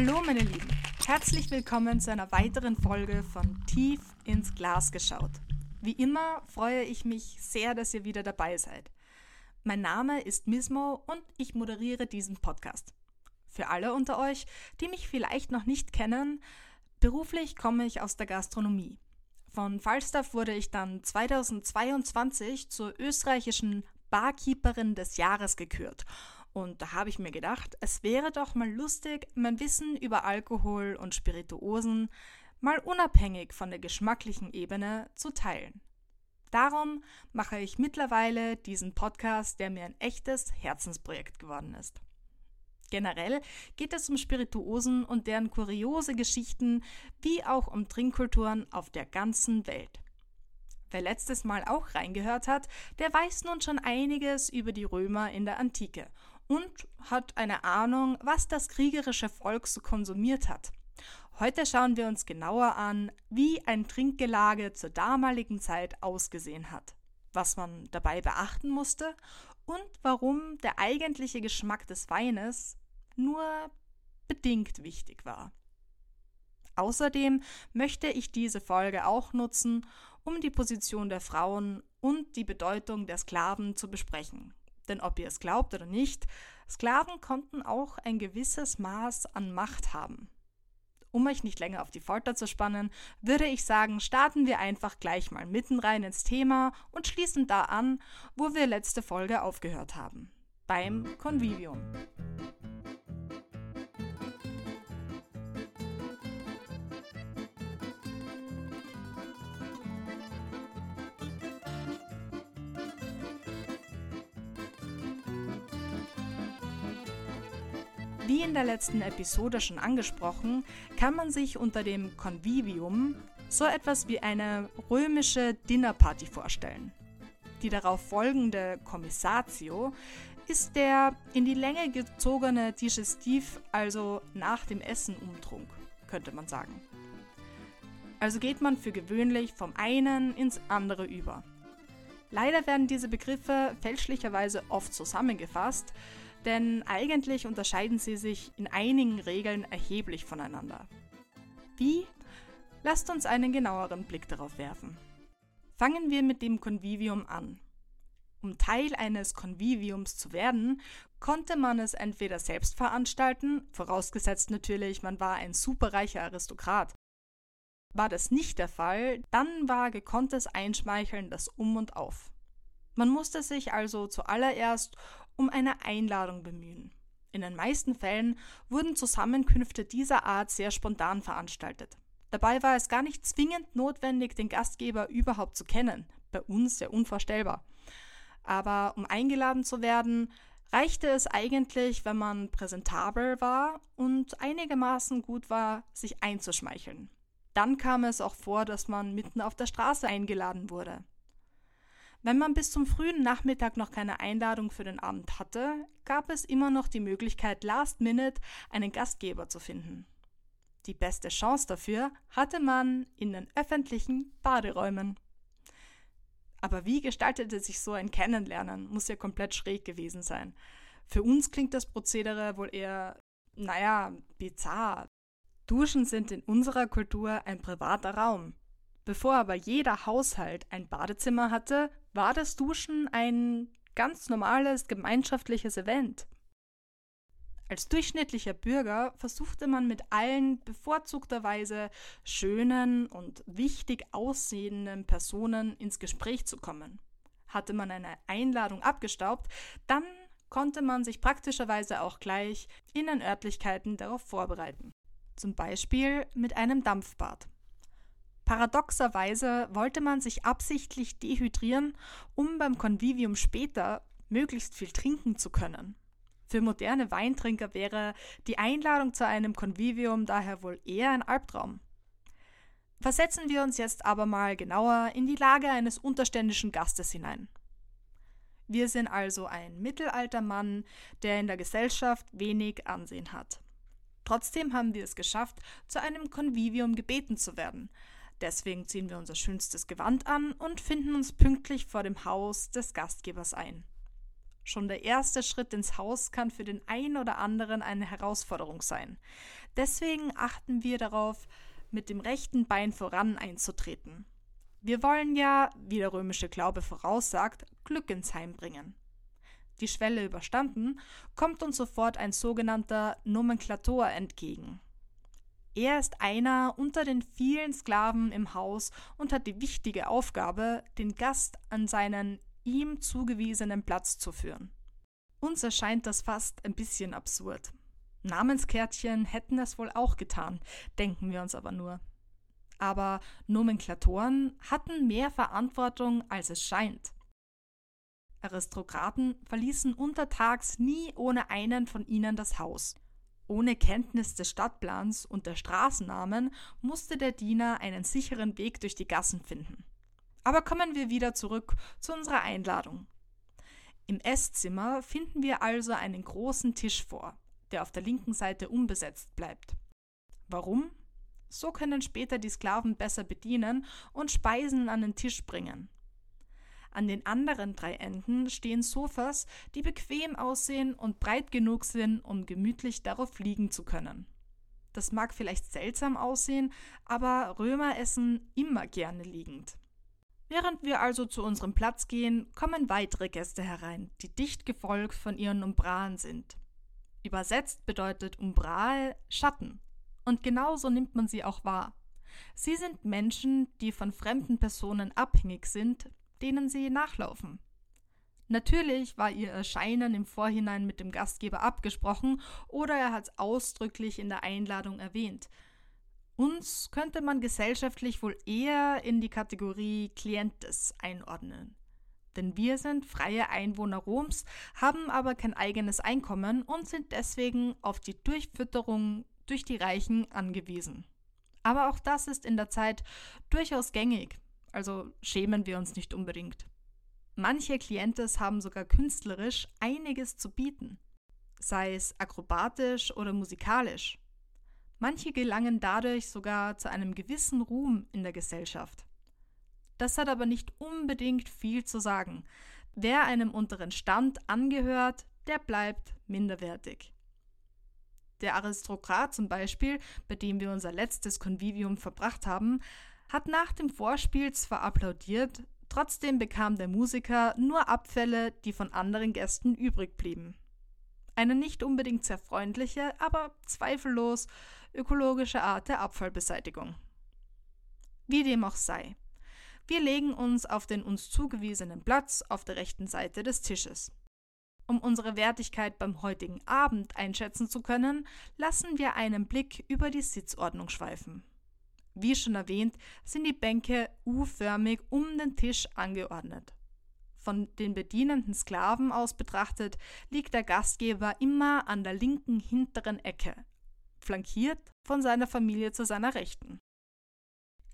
Hallo meine Lieben, herzlich willkommen zu einer weiteren Folge von Tief ins Glas geschaut. Wie immer freue ich mich sehr, dass ihr wieder dabei seid. Mein Name ist Mismo und ich moderiere diesen Podcast. Für alle unter euch, die mich vielleicht noch nicht kennen, beruflich komme ich aus der Gastronomie. Von Falstaff wurde ich dann 2022 zur österreichischen Barkeeperin des Jahres gekürt. Und da habe ich mir gedacht, es wäre doch mal lustig, mein Wissen über Alkohol und Spirituosen mal unabhängig von der geschmacklichen Ebene zu teilen. Darum mache ich mittlerweile diesen Podcast, der mir ein echtes Herzensprojekt geworden ist. Generell geht es um Spirituosen und deren kuriose Geschichten, wie auch um Trinkkulturen auf der ganzen Welt. Wer letztes Mal auch reingehört hat, der weiß nun schon einiges über die Römer in der Antike und hat eine Ahnung, was das kriegerische Volk so konsumiert hat. Heute schauen wir uns genauer an, wie ein Trinkgelage zur damaligen Zeit ausgesehen hat, was man dabei beachten musste und warum der eigentliche Geschmack des Weines nur bedingt wichtig war. Außerdem möchte ich diese Folge auch nutzen, um die Position der Frauen und die Bedeutung der Sklaven zu besprechen. Denn ob ihr es glaubt oder nicht, Sklaven konnten auch ein gewisses Maß an Macht haben. Um euch nicht länger auf die Folter zu spannen, würde ich sagen, starten wir einfach gleich mal mitten rein ins Thema und schließen da an, wo wir letzte Folge aufgehört haben. Beim Convivium. Wie in der letzten Episode schon angesprochen, kann man sich unter dem Convivium so etwas wie eine römische Dinnerparty vorstellen. Die darauf folgende Commissatio ist der in die Länge gezogene Digestiv, also nach dem Essen Umtrunk, könnte man sagen. Also geht man für gewöhnlich vom einen ins andere über. Leider werden diese Begriffe fälschlicherweise oft zusammengefasst, denn eigentlich unterscheiden sie sich in einigen Regeln erheblich voneinander. Wie? Lasst uns einen genaueren Blick darauf werfen. Fangen wir mit dem Convivium an. Um Teil eines Conviviums zu werden, konnte man es entweder selbst veranstalten, vorausgesetzt natürlich, man war ein superreicher Aristokrat. War das nicht der Fall, dann war gekonntes Einschmeicheln das Um und Auf. Man musste sich also zuallererst um eine Einladung bemühen. In den meisten Fällen wurden Zusammenkünfte dieser Art sehr spontan veranstaltet. Dabei war es gar nicht zwingend notwendig, den Gastgeber überhaupt zu kennen, bei uns sehr unvorstellbar. Aber um eingeladen zu werden, reichte es eigentlich, wenn man präsentabel war und einigermaßen gut war, sich einzuschmeicheln. Dann kam es auch vor, dass man mitten auf der Straße eingeladen wurde. Wenn man bis zum frühen Nachmittag noch keine Einladung für den Abend hatte, gab es immer noch die Möglichkeit, last minute einen Gastgeber zu finden. Die beste Chance dafür hatte man in den öffentlichen Baderäumen. Aber wie gestaltete sich so ein Kennenlernen? Muss ja komplett schräg gewesen sein. Für uns klingt das Prozedere wohl eher, naja, bizarr. Duschen sind in unserer Kultur ein privater Raum. Bevor aber jeder Haushalt ein Badezimmer hatte, war das Duschen ein ganz normales gemeinschaftliches Event. Als durchschnittlicher Bürger versuchte man mit allen bevorzugterweise schönen und wichtig aussehenden Personen ins Gespräch zu kommen. Hatte man eine Einladung abgestaubt, dann konnte man sich praktischerweise auch gleich in den Örtlichkeiten darauf vorbereiten. Zum Beispiel mit einem Dampfbad. Paradoxerweise wollte man sich absichtlich dehydrieren, um beim Convivium später möglichst viel trinken zu können. Für moderne Weintrinker wäre die Einladung zu einem Convivium daher wohl eher ein Albtraum. Versetzen wir uns jetzt aber mal genauer in die Lage eines unterständischen Gastes hinein. Wir sind also ein Mittelaltermann, der in der Gesellschaft wenig Ansehen hat. Trotzdem haben wir es geschafft, zu einem Convivium gebeten zu werden, Deswegen ziehen wir unser schönstes Gewand an und finden uns pünktlich vor dem Haus des Gastgebers ein. Schon der erste Schritt ins Haus kann für den einen oder anderen eine Herausforderung sein. Deswegen achten wir darauf, mit dem rechten Bein voran einzutreten. Wir wollen ja, wie der römische Glaube voraussagt, Glück ins Heim bringen. Die Schwelle überstanden, kommt uns sofort ein sogenannter Nomenklator entgegen. Er ist einer unter den vielen Sklaven im Haus und hat die wichtige Aufgabe, den Gast an seinen ihm zugewiesenen Platz zu führen. Uns erscheint das fast ein bisschen absurd. Namenskärtchen hätten es wohl auch getan, denken wir uns aber nur. Aber Nomenklatoren hatten mehr Verantwortung, als es scheint. Aristokraten verließen untertags nie ohne einen von ihnen das Haus. Ohne Kenntnis des Stadtplans und der Straßennamen musste der Diener einen sicheren Weg durch die Gassen finden. Aber kommen wir wieder zurück zu unserer Einladung. Im Esszimmer finden wir also einen großen Tisch vor, der auf der linken Seite unbesetzt bleibt. Warum? So können später die Sklaven besser bedienen und Speisen an den Tisch bringen. An den anderen drei Enden stehen Sofas, die bequem aussehen und breit genug sind, um gemütlich darauf liegen zu können. Das mag vielleicht seltsam aussehen, aber Römer essen immer gerne liegend. Während wir also zu unserem Platz gehen, kommen weitere Gäste herein, die dicht gefolgt von ihren Umbralen sind. Übersetzt bedeutet Umbral Schatten. Und genauso nimmt man sie auch wahr. Sie sind Menschen, die von fremden Personen abhängig sind, denen sie nachlaufen. Natürlich war ihr Erscheinen im Vorhinein mit dem Gastgeber abgesprochen oder er hat es ausdrücklich in der Einladung erwähnt – uns könnte man gesellschaftlich wohl eher in die Kategorie Klientes einordnen. Denn wir sind freie Einwohner Roms, haben aber kein eigenes Einkommen und sind deswegen auf die Durchfütterung durch die Reichen angewiesen. Aber auch das ist in der Zeit durchaus gängig, also schämen wir uns nicht unbedingt. Manche Klientes haben sogar künstlerisch einiges zu bieten, sei es akrobatisch oder musikalisch. Manche gelangen dadurch sogar zu einem gewissen Ruhm in der Gesellschaft. Das hat aber nicht unbedingt viel zu sagen. Wer einem unteren Stand angehört, der bleibt minderwertig. Der Aristokrat zum Beispiel, bei dem wir unser letztes Konvivium verbracht haben, hat nach dem Vorspiel zwar applaudiert, trotzdem bekam der Musiker nur Abfälle, die von anderen Gästen übrig blieben. Eine nicht unbedingt sehr freundliche, aber zweifellos ökologische Art der Abfallbeseitigung. Wie dem auch sei. Wir legen uns auf den uns zugewiesenen Platz auf der rechten Seite des Tisches. Um unsere Wertigkeit beim heutigen Abend einschätzen zu können, lassen wir einen Blick über die Sitzordnung schweifen. Wie schon erwähnt, sind die Bänke U-förmig um den Tisch angeordnet. Von den bedienenden Sklaven aus betrachtet liegt der Gastgeber immer an der linken hinteren Ecke, flankiert von seiner Familie zu seiner Rechten.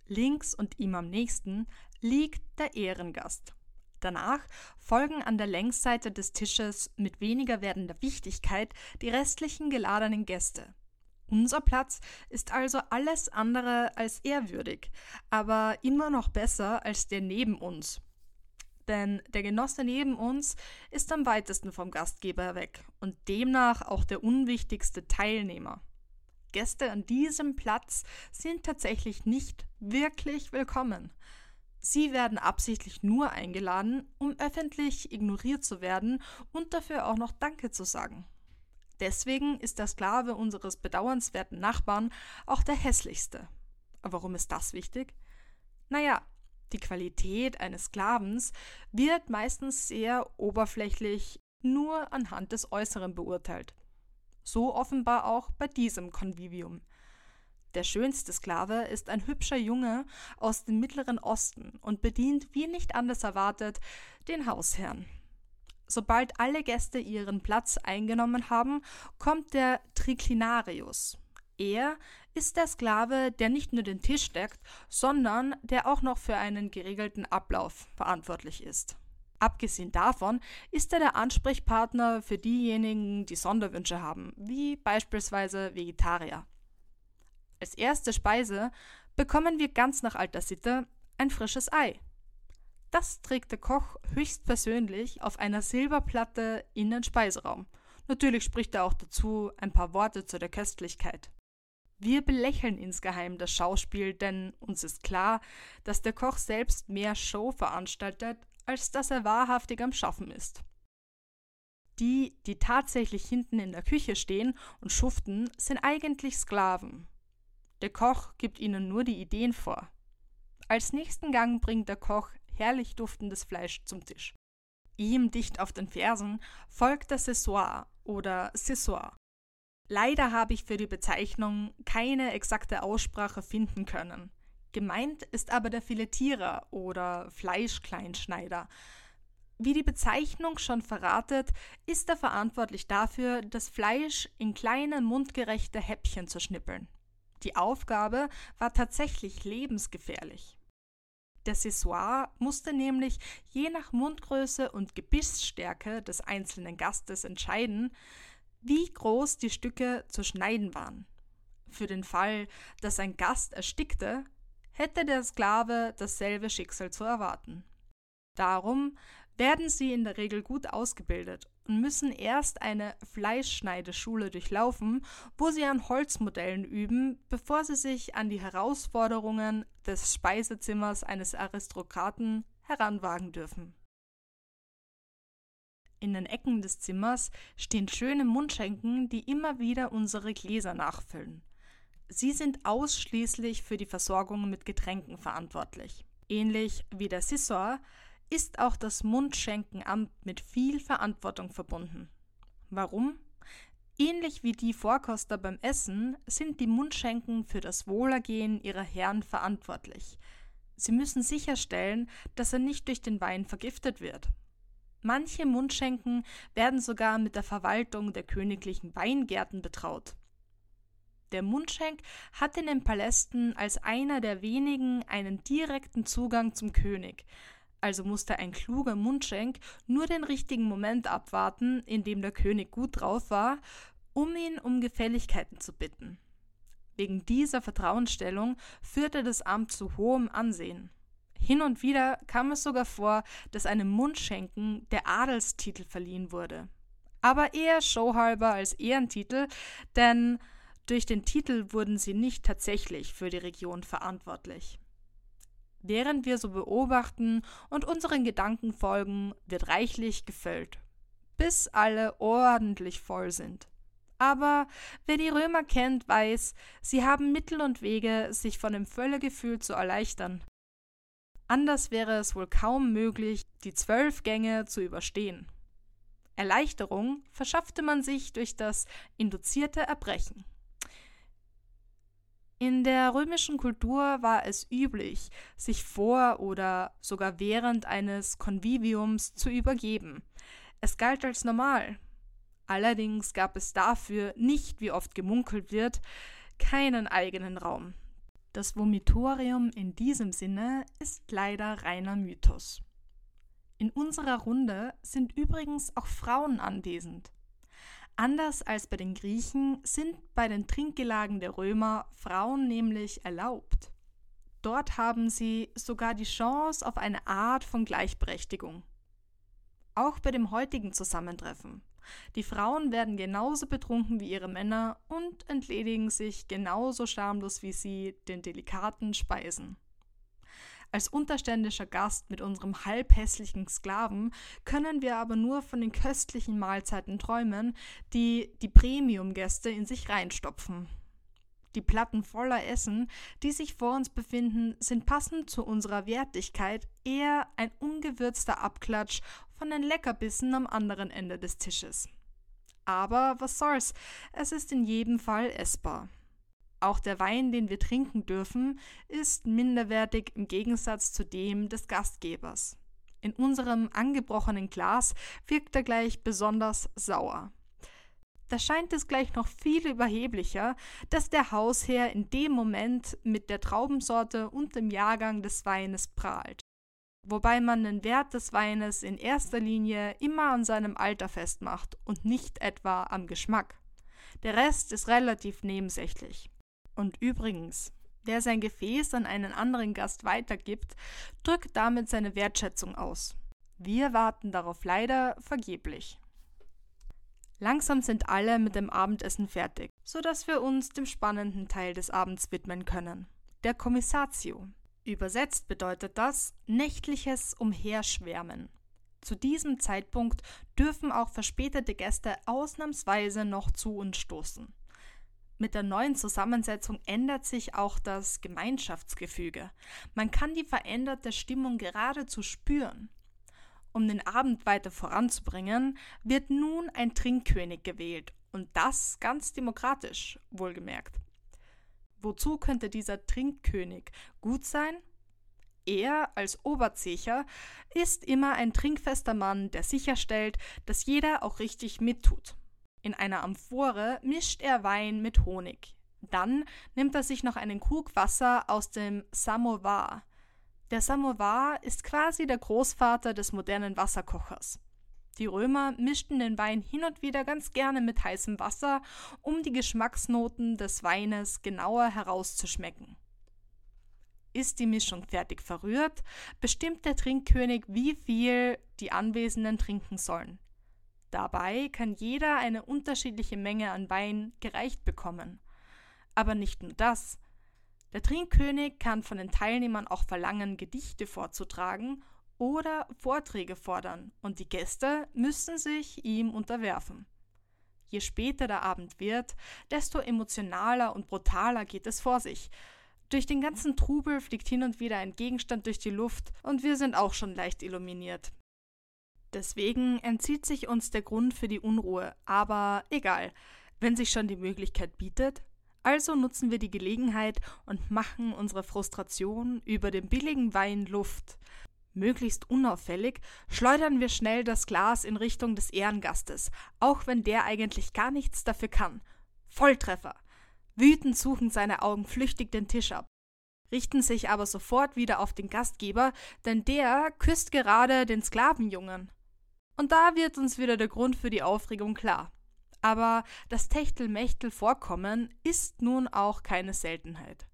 Links und ihm am nächsten liegt der Ehrengast. Danach folgen an der Längsseite des Tisches mit weniger werdender Wichtigkeit die restlichen geladenen Gäste. Unser Platz ist also alles andere als ehrwürdig, aber immer noch besser als der neben uns, denn der Genosse neben uns ist am weitesten vom Gastgeber weg und demnach auch der unwichtigste Teilnehmer. Gäste an diesem Platz sind tatsächlich nicht wirklich willkommen. Sie werden absichtlich nur eingeladen, um öffentlich ignoriert zu werden und dafür auch noch Danke zu sagen. Deswegen ist der Sklave unseres bedauernswerten Nachbarn auch der hässlichste. Aber warum ist das wichtig? Naja, die Qualität eines Sklavens wird meistens sehr oberflächlich nur anhand des Äußeren beurteilt. So offenbar auch bei diesem Konvivium. Der schönste Sklave ist ein hübscher Junge aus dem Mittleren Osten und bedient, wie nicht anders erwartet, den Hausherrn. Sobald alle Gäste ihren Platz eingenommen haben, kommt der Triclinarius. Er ist der Sklave, der nicht nur den Tisch deckt, sondern der auch noch für einen geregelten Ablauf verantwortlich ist. Abgesehen davon ist er der Ansprechpartner für diejenigen, die Sonderwünsche haben, wie beispielsweise Vegetarier. Als erste Speise bekommen wir ganz nach alter Sitte ein frisches Ei. Das trägt der Koch höchstpersönlich auf einer Silberplatte in den Speiseraum. Natürlich spricht er auch dazu ein paar Worte zu der Köstlichkeit. Wir belächeln insgeheim das Schauspiel, denn uns ist klar, dass der Koch selbst mehr Show veranstaltet, als dass er wahrhaftig am Schaffen ist. Die, die tatsächlich hinten in der Küche stehen und schuften, sind eigentlich Sklaven. Der Koch gibt ihnen nur die Ideen vor. Als nächsten Gang bringt der Koch herrlich duftendes Fleisch zum Tisch. Ihm dicht auf den Fersen folgt das Sessoir oder Sessoir. Leider habe ich für die Bezeichnung keine exakte Aussprache finden können. Gemeint ist aber der Filetierer oder Fleischkleinschneider. Wie die Bezeichnung schon verratet, ist er verantwortlich dafür, das Fleisch in kleine mundgerechte Häppchen zu schnippeln. Die Aufgabe war tatsächlich lebensgefährlich. Der Sessoir musste nämlich je nach Mundgröße und Gebissstärke des einzelnen Gastes entscheiden, wie groß die Stücke zu schneiden waren. Für den Fall, dass ein Gast erstickte, hätte der Sklave dasselbe Schicksal zu erwarten. Darum werden sie in der Regel gut ausgebildet und müssen erst eine Fleischschneideschule durchlaufen, wo sie an Holzmodellen üben, bevor sie sich an die Herausforderungen des Speisezimmers eines Aristokraten heranwagen dürfen. In den Ecken des Zimmers stehen schöne Mundschenken, die immer wieder unsere Gläser nachfüllen. Sie sind ausschließlich für die Versorgung mit Getränken verantwortlich. Ähnlich wie der Sissor ist auch das Mundschenkenamt mit viel Verantwortung verbunden. Warum? Ähnlich wie die Vorkoster beim Essen sind die Mundschenken für das Wohlergehen ihrer Herren verantwortlich. Sie müssen sicherstellen, dass er nicht durch den Wein vergiftet wird. Manche Mundschenken werden sogar mit der Verwaltung der königlichen Weingärten betraut. Der Mundschenk hat in den Palästen als einer der wenigen einen direkten Zugang zum König, also musste ein kluger Mundschenk nur den richtigen Moment abwarten, in dem der König gut drauf war, um ihn um Gefälligkeiten zu bitten. Wegen dieser Vertrauensstellung führte das Amt zu hohem Ansehen. Hin und wieder kam es sogar vor, dass einem Mundschenken der Adelstitel verliehen wurde. Aber eher showhalber als Ehrentitel, denn durch den Titel wurden sie nicht tatsächlich für die Region verantwortlich. Während wir so beobachten und unseren Gedanken folgen, wird reichlich gefüllt, bis alle ordentlich voll sind. Aber wer die Römer kennt, weiß, sie haben Mittel und Wege, sich von dem Völlegefühl zu erleichtern. Anders wäre es wohl kaum möglich, die zwölf Gänge zu überstehen. Erleichterung verschaffte man sich durch das induzierte Erbrechen. In der römischen Kultur war es üblich, sich vor oder sogar während eines Konviviums zu übergeben. Es galt als normal. Allerdings gab es dafür nicht, wie oft gemunkelt wird, keinen eigenen Raum. Das Vomitorium in diesem Sinne ist leider reiner Mythos. In unserer Runde sind übrigens auch Frauen anwesend. Anders als bei den Griechen sind bei den Trinkgelagen der Römer Frauen nämlich erlaubt. Dort haben sie sogar die Chance auf eine Art von Gleichberechtigung. Auch bei dem heutigen Zusammentreffen. Die Frauen werden genauso betrunken wie ihre Männer und entledigen sich genauso schamlos wie sie den delikaten Speisen. Als unterständischer Gast mit unserem halbhässlichen Sklaven können wir aber nur von den köstlichen Mahlzeiten träumen, die die Premium-Gäste in sich reinstopfen. Die Platten voller Essen, die sich vor uns befinden, sind passend zu unserer Wertigkeit eher ein ungewürzter Abklatsch von den Leckerbissen am anderen Ende des Tisches. Aber was soll's, es ist in jedem Fall essbar. Auch der Wein, den wir trinken dürfen, ist minderwertig im Gegensatz zu dem des Gastgebers. In unserem angebrochenen Glas wirkt er gleich besonders sauer. Da scheint es gleich noch viel überheblicher, dass der Hausherr in dem Moment mit der Traubensorte und dem Jahrgang des Weines prahlt. Wobei man den Wert des Weines in erster Linie immer an seinem Alter festmacht und nicht etwa am Geschmack. Der Rest ist relativ nebensächlich. Und übrigens, Wer sein Gefäß an einen anderen Gast weitergibt, drückt damit seine Wertschätzung aus. Wir warten darauf leider vergeblich. Langsam sind alle mit dem Abendessen fertig, sodass wir uns dem spannenden Teil des Abends widmen können. Der Kommissatio. Übersetzt bedeutet das nächtliches Umherschwärmen. Zu diesem Zeitpunkt dürfen auch verspätete Gäste ausnahmsweise noch zu uns stoßen. Mit der neuen Zusammensetzung ändert sich auch das Gemeinschaftsgefüge. Man kann die veränderte Stimmung geradezu spüren. Um den Abend weiter voranzubringen, wird nun ein Trinkkönig gewählt und das ganz demokratisch, wohlgemerkt. Wozu könnte dieser Trinkkönig gut sein? Er als Oberzecher ist immer ein trinkfester Mann, der sicherstellt, dass jeder auch richtig mittut. In einer Amphore mischt er Wein mit Honig. Dann nimmt er sich noch einen Krug Wasser aus dem Samovar. Der Samovar ist quasi der Großvater des modernen Wasserkochers. Die Römer mischten den Wein hin und wieder ganz gerne mit heißem Wasser, um die Geschmacksnoten des Weines genauer herauszuschmecken. Ist die Mischung fertig verrührt, bestimmt der Trinkkönig, wie viel die Anwesenden trinken sollen. Dabei kann jeder eine unterschiedliche Menge an Wein gereicht bekommen. Aber nicht nur das. Der Trinkkönig kann von den Teilnehmern auch verlangen, Gedichte vorzutragen oder Vorträge fordern, und die Gäste müssen sich ihm unterwerfen. Je später der Abend wird, desto emotionaler und brutaler geht es vor sich. Durch den ganzen Trubel fliegt hin und wieder ein Gegenstand durch die Luft, und wir sind auch schon leicht illuminiert. Deswegen entzieht sich uns der Grund für die Unruhe, aber egal, wenn sich schon die Möglichkeit bietet. Also nutzen wir die Gelegenheit und machen unsere Frustration über den billigen Wein Luft. Möglichst unauffällig schleudern wir schnell das Glas in Richtung des Ehrengastes, auch wenn der eigentlich gar nichts dafür kann. Volltreffer. Wütend suchen seine Augen flüchtig den Tisch ab, richten sich aber sofort wieder auf den Gastgeber, denn der küsst gerade den Sklavenjungen. Und da wird uns wieder der Grund für die Aufregung klar. Aber das Techtelmechtel-Vorkommen ist nun auch keine Seltenheit.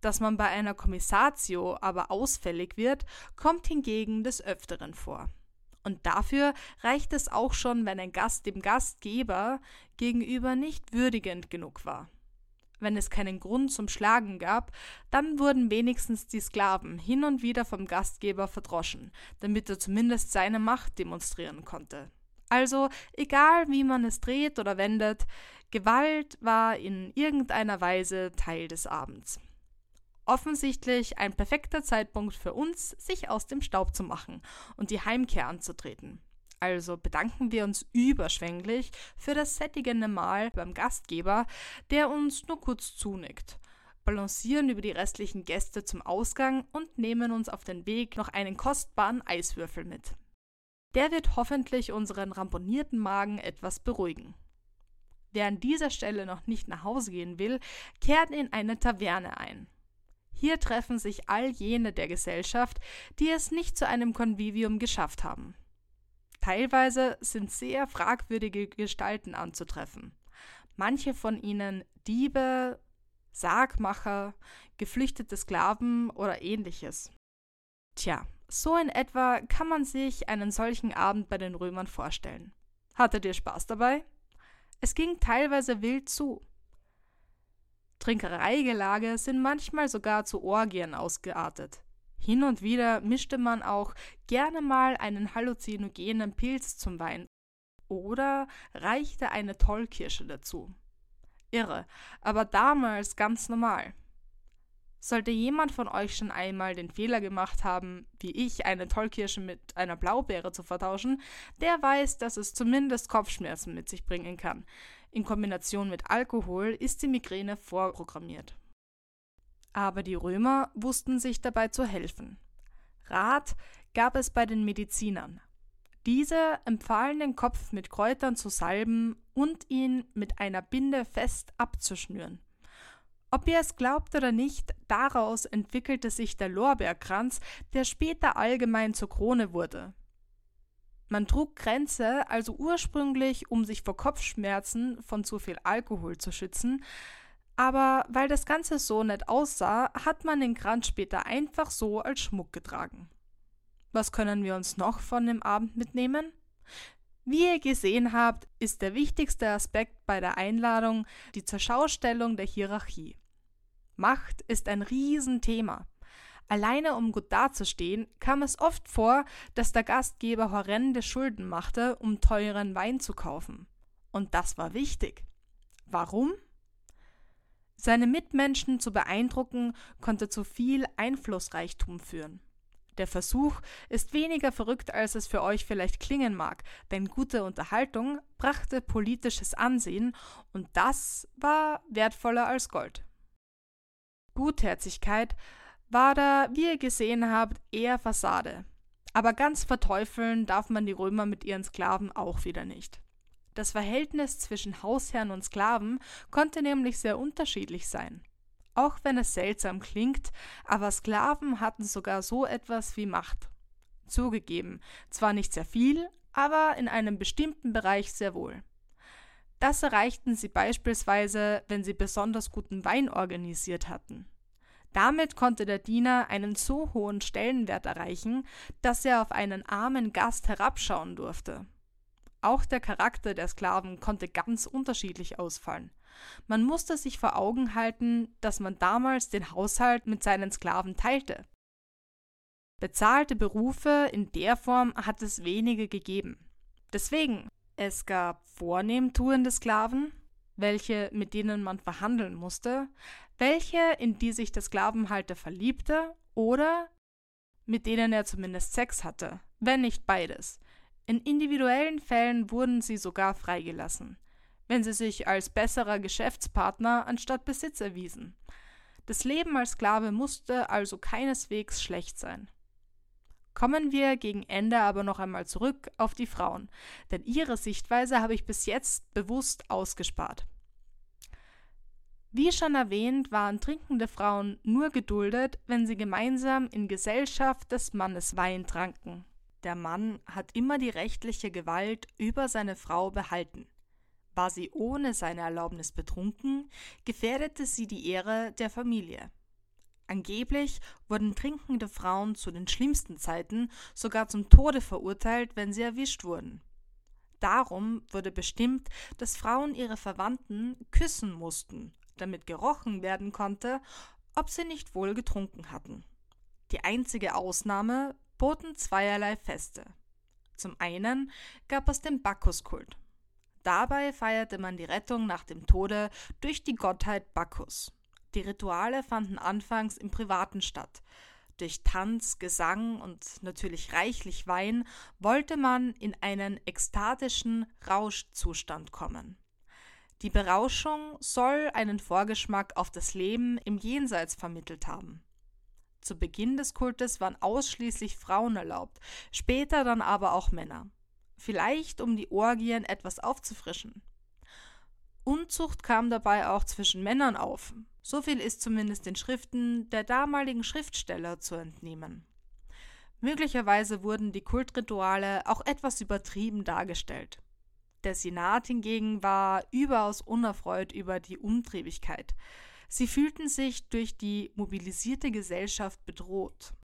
Dass man bei einer Kommissatio aber ausfällig wird, kommt hingegen des Öfteren vor. Und dafür reicht es auch schon, wenn ein Gast dem Gastgeber gegenüber nicht würdigend genug war wenn es keinen Grund zum Schlagen gab, dann wurden wenigstens die Sklaven hin und wieder vom Gastgeber verdroschen, damit er zumindest seine Macht demonstrieren konnte. Also, egal wie man es dreht oder wendet, Gewalt war in irgendeiner Weise Teil des Abends. Offensichtlich ein perfekter Zeitpunkt für uns, sich aus dem Staub zu machen und die Heimkehr anzutreten. Also bedanken wir uns überschwänglich für das sättigende Mahl beim Gastgeber, der uns nur kurz zunickt, balancieren über die restlichen Gäste zum Ausgang und nehmen uns auf den Weg noch einen kostbaren Eiswürfel mit. Der wird hoffentlich unseren ramponierten Magen etwas beruhigen. Wer an dieser Stelle noch nicht nach Hause gehen will, kehrt in eine Taverne ein. Hier treffen sich all jene der Gesellschaft, die es nicht zu einem Konvivium geschafft haben. Teilweise sind sehr fragwürdige Gestalten anzutreffen. Manche von ihnen Diebe, Sargmacher, geflüchtete Sklaven oder ähnliches. Tja, so in etwa kann man sich einen solchen Abend bei den Römern vorstellen. Hattet ihr Spaß dabei? Es ging teilweise wild zu. Trinkereigelage sind manchmal sogar zu Orgien ausgeartet. Hin und wieder mischte man auch gerne mal einen halluzinogenen Pilz zum Wein oder reichte eine Tollkirsche dazu. Irre, aber damals ganz normal. Sollte jemand von euch schon einmal den Fehler gemacht haben, wie ich, eine Tollkirsche mit einer Blaubeere zu vertauschen, der weiß, dass es zumindest Kopfschmerzen mit sich bringen kann. In Kombination mit Alkohol ist die Migräne vorprogrammiert. Aber die Römer wussten sich dabei zu helfen. Rat gab es bei den Medizinern. Diese empfahlen den Kopf mit Kräutern zu salben und ihn mit einer Binde fest abzuschnüren. Ob ihr es glaubt oder nicht, daraus entwickelte sich der Lorbeerkranz, der später allgemein zur Krone wurde. Man trug Kränze also ursprünglich, um sich vor Kopfschmerzen von zu viel Alkohol zu schützen, Aber weil das Ganze so nett aussah, hat man den Kranz später einfach so als Schmuck getragen. Was können wir uns noch von dem Abend mitnehmen? Wie ihr gesehen habt, ist der wichtigste Aspekt bei der Einladung die Zurschaustellung der Hierarchie. Macht ist ein Riesenthema. Alleine um gut dazustehen, kam es oft vor, dass der Gastgeber horrende Schulden machte, um teuren Wein zu kaufen. Und das war wichtig. Warum? Seine Mitmenschen zu beeindrucken, konnte zu viel Einflussreichtum führen. Der Versuch ist weniger verrückt, als es für euch vielleicht klingen mag, denn gute Unterhaltung brachte politisches Ansehen und das war wertvoller als Gold. Gutherzigkeit war da, wie ihr gesehen habt, eher Fassade. Aber ganz verteufeln darf man die Römer mit ihren Sklaven auch wieder nicht. Das Verhältnis zwischen Hausherren und Sklaven konnte nämlich sehr unterschiedlich sein. Auch wenn es seltsam klingt, aber Sklaven hatten sogar so etwas wie Macht. Zugegeben, zwar nicht sehr viel, aber in einem bestimmten Bereich sehr wohl. Das erreichten sie beispielsweise, wenn sie besonders guten Wein organisiert hatten. Damit konnte der Diener einen so hohen Stellenwert erreichen, dass er auf einen armen Gast herabschauen durfte. Auch der Charakter der Sklaven konnte ganz unterschiedlich ausfallen. Man musste sich vor Augen halten, dass man damals den Haushalt mit seinen Sklaven teilte. Bezahlte Berufe in der Form hat es wenige gegeben. Deswegen, es gab vornehmtuende Sklaven, welche mit denen man verhandeln musste, welche in die sich der Sklavenhalter verliebte oder mit denen er zumindest Sex hatte, wenn nicht beides. In individuellen Fällen wurden sie sogar freigelassen, wenn sie sich als besserer Geschäftspartner anstatt Besitz erwiesen. Das Leben als Sklave musste also keineswegs schlecht sein. Kommen wir gegen Ende aber noch einmal zurück auf die Frauen, denn ihre Sichtweise habe ich bis jetzt bewusst ausgespart. Wie schon erwähnt, waren trinkende Frauen nur geduldet, wenn sie gemeinsam in Gesellschaft des Mannes Wein tranken. Der Mann hat immer die rechtliche Gewalt über seine Frau behalten. War sie ohne seine Erlaubnis betrunken, gefährdete sie die Ehre der Familie. Angeblich wurden trinkende Frauen zu den schlimmsten Zeiten sogar zum Tode verurteilt, wenn sie erwischt wurden. Darum wurde bestimmt, dass Frauen ihre Verwandten küssen mussten, damit gerochen werden konnte, ob sie nicht wohl getrunken hatten. Die einzige Ausnahme boten zweierlei Feste. Zum einen gab es den Bacchuskult. Dabei feierte man die Rettung nach dem Tode durch die Gottheit Bacchus. Die Rituale fanden anfangs im Privaten statt. Durch Tanz, Gesang und natürlich reichlich Wein wollte man in einen ekstatischen Rauschzustand kommen. Die Berauschung soll einen Vorgeschmack auf das Leben im Jenseits vermittelt haben. Zu Beginn des Kultes waren ausschließlich Frauen erlaubt, später dann aber auch Männer. Vielleicht um die Orgien etwas aufzufrischen. Unzucht kam dabei auch zwischen Männern auf. So viel ist zumindest den Schriften der damaligen Schriftsteller zu entnehmen. Möglicherweise wurden die Kultrituale auch etwas übertrieben dargestellt. Der Senat hingegen war überaus unerfreut über die Umtriebigkeit. Sie fühlten sich durch die mobilisierte Gesellschaft bedroht.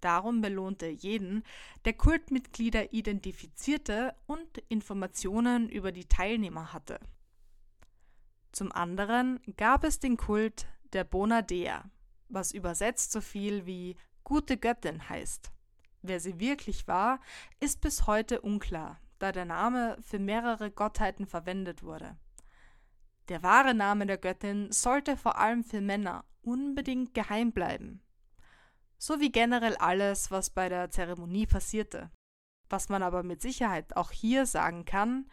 Darum belohnte jeden, der Kultmitglieder identifizierte und Informationen über die Teilnehmer hatte. Zum anderen gab es den Kult der Bonadea, was übersetzt so viel wie gute Göttin heißt. Wer sie wirklich war, ist bis heute unklar, da der Name für mehrere Gottheiten verwendet wurde. Der wahre Name der Göttin sollte vor allem für Männer unbedingt geheim bleiben. So wie generell alles, was bei der Zeremonie passierte. Was man aber mit Sicherheit auch hier sagen kann,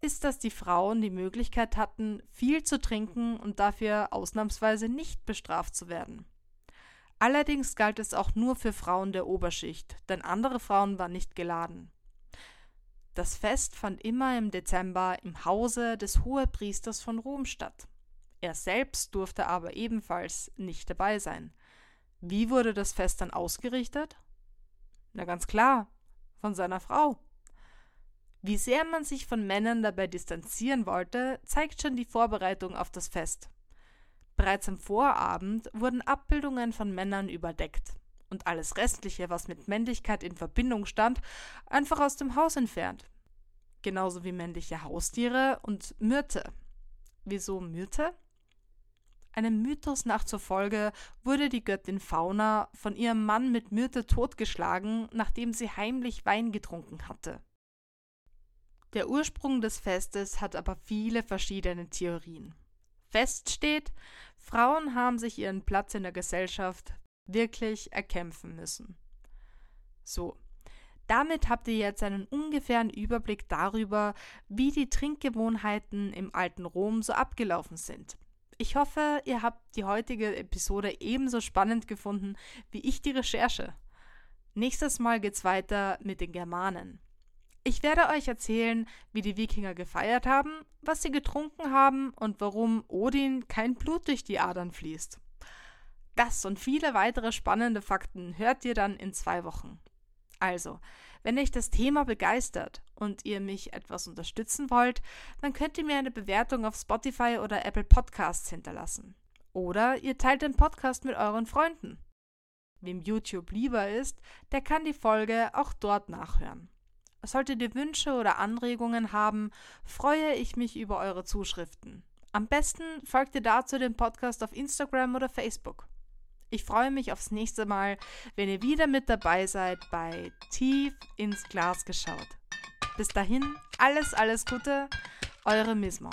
ist, dass die Frauen die Möglichkeit hatten, viel zu trinken und dafür ausnahmsweise nicht bestraft zu werden. Allerdings galt es auch nur für Frauen der Oberschicht, denn andere Frauen waren nicht geladen. Das Fest fand immer im Dezember im Hause des Hohepriesters von Rom statt. Er selbst durfte aber ebenfalls nicht dabei sein. Wie wurde das Fest dann ausgerichtet? Na ganz klar, von seiner Frau. Wie sehr man sich von Männern dabei distanzieren wollte, zeigt schon die Vorbereitung auf das Fest. Bereits am Vorabend wurden Abbildungen von Männern überdeckt und alles Restliche, was mit Männlichkeit in Verbindung stand, einfach aus dem Haus entfernt. Genauso wie männliche Haustiere und Myrte. Wieso Myrte? Einem Mythos nach zur Folge wurde die Göttin Fauna von ihrem Mann mit Myrte totgeschlagen, nachdem sie heimlich Wein getrunken hatte. Der Ursprung des Festes hat aber viele verschiedene Theorien. Fest steht, Frauen haben sich ihren Platz in der Gesellschaft wirklich erkämpfen müssen. So, damit habt ihr jetzt einen ungefähren Überblick darüber, wie die Trinkgewohnheiten im alten Rom so abgelaufen sind. Ich hoffe, ihr habt die heutige Episode ebenso spannend gefunden wie ich die Recherche. Nächstes Mal geht's weiter mit den Germanen. Ich werde euch erzählen, wie die Wikinger gefeiert haben, was sie getrunken haben und warum Odin kein Blut durch die Adern fließt. Das und viele weitere spannende Fakten hört ihr dann in zwei Wochen. Also, wenn euch das Thema begeistert und ihr mich etwas unterstützen wollt, dann könnt ihr mir eine Bewertung auf Spotify oder Apple Podcasts hinterlassen. Oder ihr teilt den Podcast mit euren Freunden. Wem YouTube lieber ist, der kann die Folge auch dort nachhören. Solltet ihr Wünsche oder Anregungen haben, freue ich mich über eure Zuschriften. Am besten folgt ihr dazu dem Podcast auf Instagram oder Facebook. Ich freue mich aufs nächste Mal, wenn ihr wieder mit dabei seid bei Tief ins Glas geschaut. Bis dahin, alles, alles Gute, eure Mismo.